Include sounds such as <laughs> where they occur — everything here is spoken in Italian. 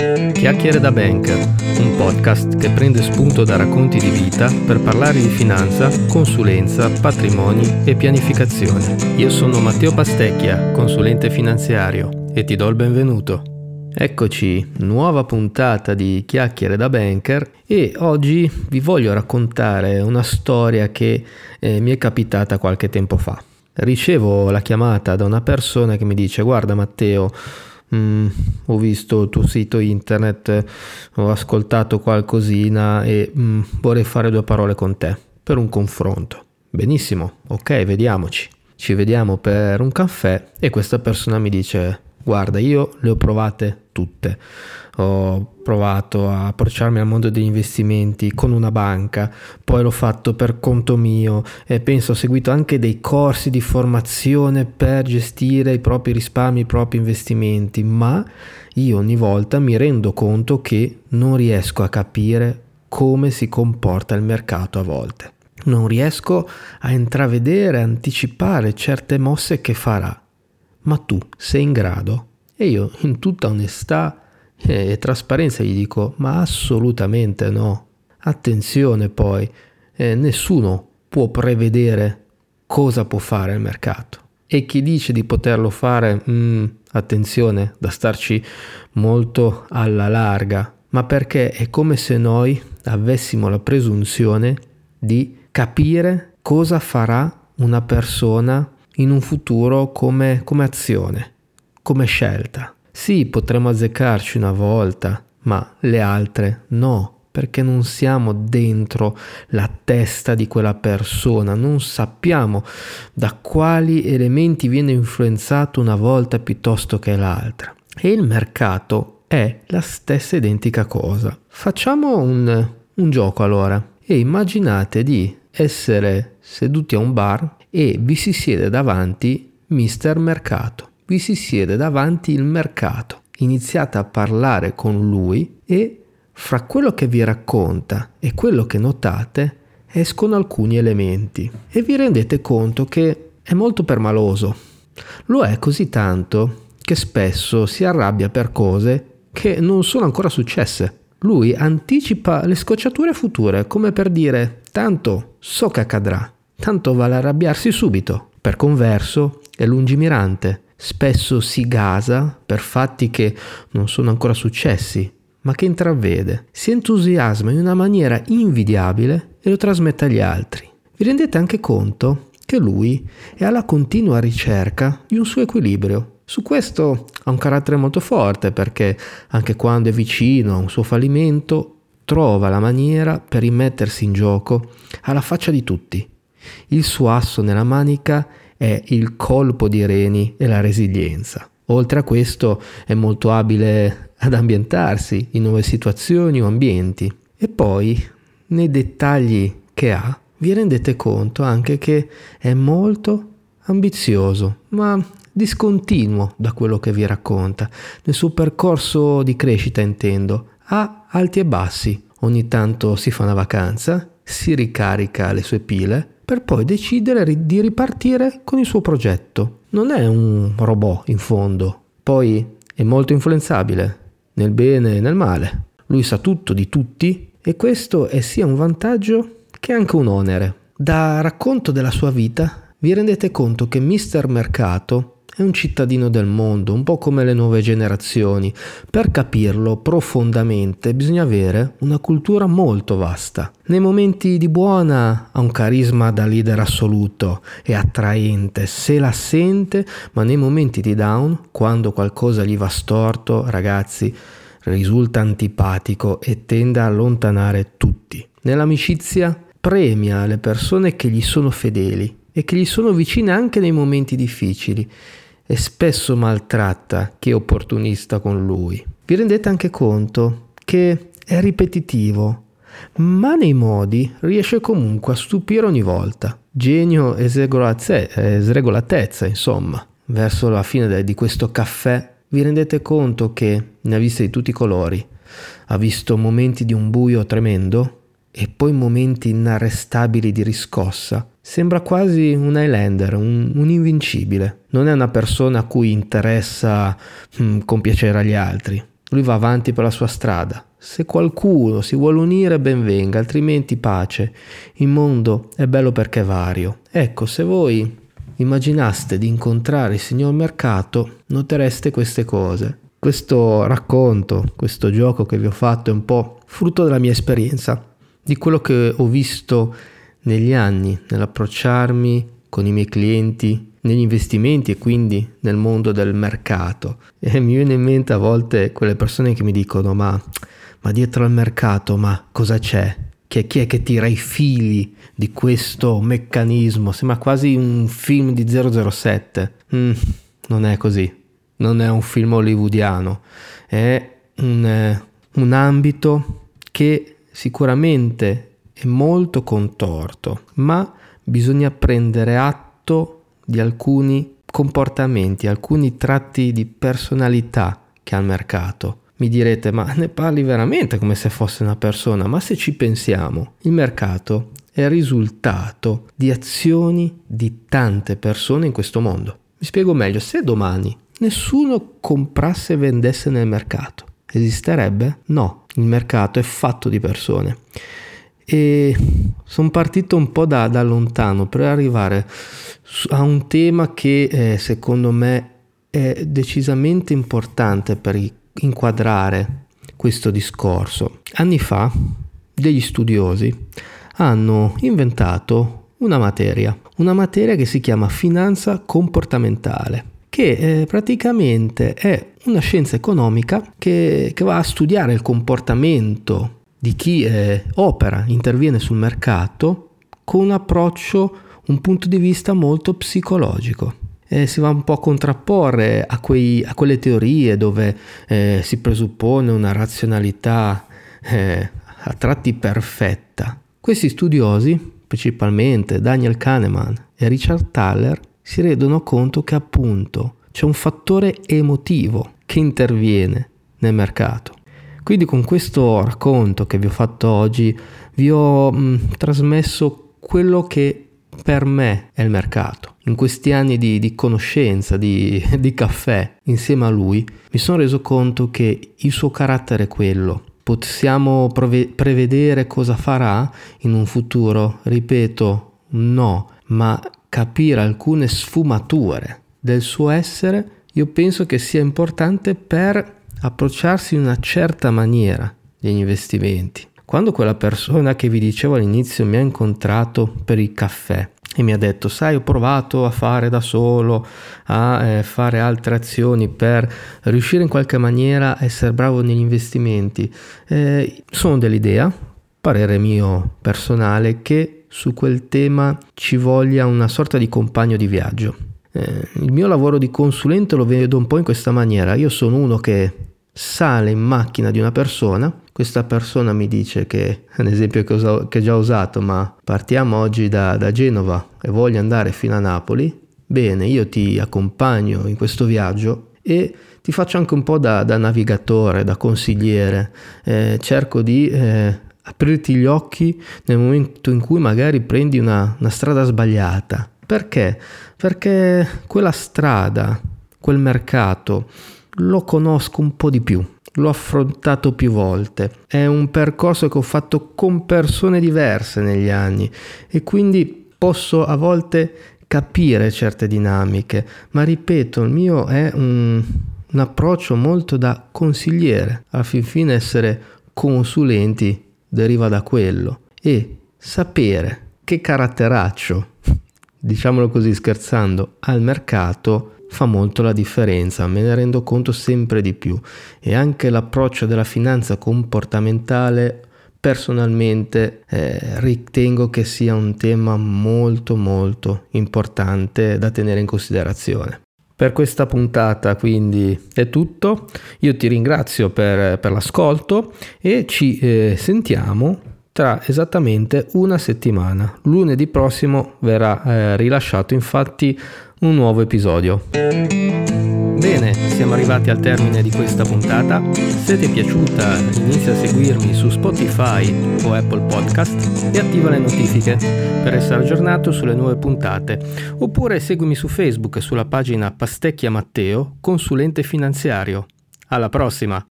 Chiacchiere da Banker, un podcast che prende spunto da racconti di vita per parlare di finanza, consulenza, patrimoni e pianificazione. Io sono Matteo Pastecchia, consulente finanziario, e ti do il benvenuto. Eccoci, nuova puntata di Chiacchiere da Banker e oggi vi voglio raccontare una storia che eh, mi è capitata qualche tempo fa. Ricevo la chiamata da una persona che mi dice guarda Matteo, Mm, ho visto il tuo sito internet, ho ascoltato qualcosina e mm, vorrei fare due parole con te per un confronto. Benissimo, ok, vediamoci. Ci vediamo per un caffè e questa persona mi dice guarda io le ho provate tutte ho provato a approcciarmi al mondo degli investimenti con una banca, poi l'ho fatto per conto mio e penso ho seguito anche dei corsi di formazione per gestire i propri risparmi, i propri investimenti, ma io ogni volta mi rendo conto che non riesco a capire come si comporta il mercato a volte. Non riesco a intravedere, anticipare certe mosse che farà. Ma tu sei in grado? E io, in tutta onestà, e trasparenza gli dico, ma assolutamente no. Attenzione poi, eh, nessuno può prevedere cosa può fare il mercato. E chi dice di poterlo fare, mm, attenzione, da starci molto alla larga, ma perché è come se noi avessimo la presunzione di capire cosa farà una persona in un futuro come, come azione, come scelta. Sì, potremmo azzeccarci una volta, ma le altre no, perché non siamo dentro la testa di quella persona, non sappiamo da quali elementi viene influenzato una volta piuttosto che l'altra. E il mercato è la stessa identica cosa. Facciamo un, un gioco allora e immaginate di essere seduti a un bar e vi si siede davanti Mister Mercato vi si siede davanti il mercato. Iniziate a parlare con lui e fra quello che vi racconta e quello che notate escono alcuni elementi e vi rendete conto che è molto permaloso. Lo è così tanto che spesso si arrabbia per cose che non sono ancora successe. Lui anticipa le scocciature future come per dire tanto so che accadrà, tanto vale arrabbiarsi subito. Per converso è lungimirante spesso si gasa per fatti che non sono ancora successi, ma che intravede, si entusiasma in una maniera invidiabile e lo trasmette agli altri. Vi rendete anche conto che lui è alla continua ricerca di un suo equilibrio. Su questo ha un carattere molto forte perché anche quando è vicino a un suo fallimento trova la maniera per rimettersi in gioco alla faccia di tutti. Il suo asso nella manica è il colpo di reni e la resilienza. Oltre a questo è molto abile ad ambientarsi in nuove situazioni o ambienti e poi nei dettagli che ha vi rendete conto anche che è molto ambizioso, ma discontinuo da quello che vi racconta. Nel suo percorso di crescita intendo, ha alti e bassi. Ogni tanto si fa una vacanza, si ricarica le sue pile per poi decidere di ripartire con il suo progetto. Non è un robot in fondo, poi è molto influenzabile, nel bene e nel male. Lui sa tutto di tutti e questo è sia un vantaggio che anche un onere. Da racconto della sua vita vi rendete conto che Mister Mercato è un cittadino del mondo, un po' come le nuove generazioni. Per capirlo profondamente bisogna avere una cultura molto vasta. Nei momenti di buona ha un carisma da leader assoluto, è attraente, se la sente, ma nei momenti di down, quando qualcosa gli va storto, ragazzi, risulta antipatico e tende a allontanare tutti. Nell'amicizia premia le persone che gli sono fedeli e che gli sono vicine anche nei momenti difficili e spesso maltratta chi è opportunista con lui. Vi rendete anche conto che è ripetitivo, ma nei modi riesce comunque a stupire ogni volta. Genio e sregolatezza, insomma. Verso la fine di questo caffè vi rendete conto che ne ha viste di tutti i colori. Ha visto momenti di un buio tremendo e poi momenti inarrestabili di riscossa Sembra quasi un Highlander, un, un, invincibile. Non è una persona a cui interessa hm, compiacere agli altri. lui va avanti per la sua strada. Se qualcuno si vuole unire, ben venga, altrimenti pace. Il mondo è bello perché è vario. Ecco, se voi immaginaste di incontrare il signor mercato, notereste queste cose. Questo racconto, questo gioco che vi ho fatto è un po' frutto della mia esperienza, di quello che ho visto negli anni nell'approcciarmi con i miei clienti, negli investimenti e quindi nel mondo del mercato. E mi viene in mente a volte quelle persone che mi dicono ma, ma dietro al mercato ma cosa c'è? Chi è, chi è che tira i fili di questo meccanismo? Sembra quasi un film di 007. Mm, non è così, non è un film hollywoodiano, è un, eh, un ambito che sicuramente è molto contorto, ma bisogna prendere atto di alcuni comportamenti, alcuni tratti di personalità che ha il mercato. Mi direte, ma ne parli veramente come se fosse una persona? Ma se ci pensiamo, il mercato è il risultato di azioni di tante persone in questo mondo. Mi spiego meglio, se domani nessuno comprasse e vendesse nel mercato, esisterebbe? No, il mercato è fatto di persone e sono partito un po' da, da, lontano per arrivare a un tema che eh, secondo me è decisamente importante per inquadrare questo discorso. Anni fa degli studiosi hanno inventato una materia, una materia che si chiama finanza comportamentale che eh, praticamente è una scienza economica che, che va a studiare il comportamento di chi eh, opera, interviene sul mercato con un approccio, un punto di vista molto psicologico. Eh, si va un po' a contrapporre a, quei, a quelle teorie dove eh, si presuppone una razionalità eh, a tratti perfetta. Questi studiosi, principalmente Daniel Kahneman e Richard Thaler, si rendono conto che appunto c'è un fattore emotivo che interviene nel mercato. Quindi con questo racconto che vi ho fatto oggi vi ho mh, trasmesso quello che per me è il mercato. In questi anni di, di conoscenza, di, <laughs> di caffè insieme a lui, mi sono reso conto che il suo carattere è quello. Possiamo prevedere cosa farà in un futuro? Ripeto, no, ma capire alcune sfumature del suo essere, io penso che sia importante per approcciarsi in una certa maniera agli investimenti. Quando quella persona che vi dicevo all'inizio mi ha incontrato per il caffè e mi ha detto, sai, ho provato a fare da solo, a eh, fare altre azioni per riuscire in qualche maniera a essere bravo negli investimenti, eh, sono dell'idea, parere mio personale, che su quel tema ci voglia una sorta di compagno di viaggio. Eh, il mio lavoro di consulente lo vedo un po' in questa maniera. Io sono uno che sale in macchina di una persona, questa persona mi dice che un esempio che, ho, già usato, ma partiamo oggi da, da Genova e voglio andare fino a Napoli, bene, io ti accompagno in questo viaggio e ti faccio anche un po' da, da navigatore, da consigliere, eh, cerco di eh, aprirti gli occhi nel momento in cui magari prendi una, una strada sbagliata. Perché? Perché quella strada, quel mercato, lo conosco un po' di più. L'ho affrontato più volte. È un percorso che ho fatto con persone diverse negli anni e quindi posso a volte capire certe dinamiche, ma ripeto, il mio è un, un approccio molto da consigliere. Alla fin fine essere consulenti deriva da quello e sapere che caratteraccio, <laughs> diciamolo così scherzando, al mercato fa molto la differenza, me ne rendo conto sempre di più e anche l'approccio della finanza comportamentale personalmente eh, ritengo che sia un tema molto molto importante da tenere in considerazione. Per questa puntata quindi è tutto, io ti ringrazio per, per l'ascolto e ci eh, sentiamo tra esattamente una settimana. Lunedì prossimo verrà eh, rilasciato infatti un nuovo episodio. Bene, siamo arrivati al termine di questa puntata. Se ti è piaciuta, inizia a seguirmi su Spotify o Apple Podcast e attiva le notifiche per essere aggiornato sulle nuove puntate. Oppure seguimi su Facebook sulla pagina Pastecchia Matteo, consulente finanziario. Alla prossima!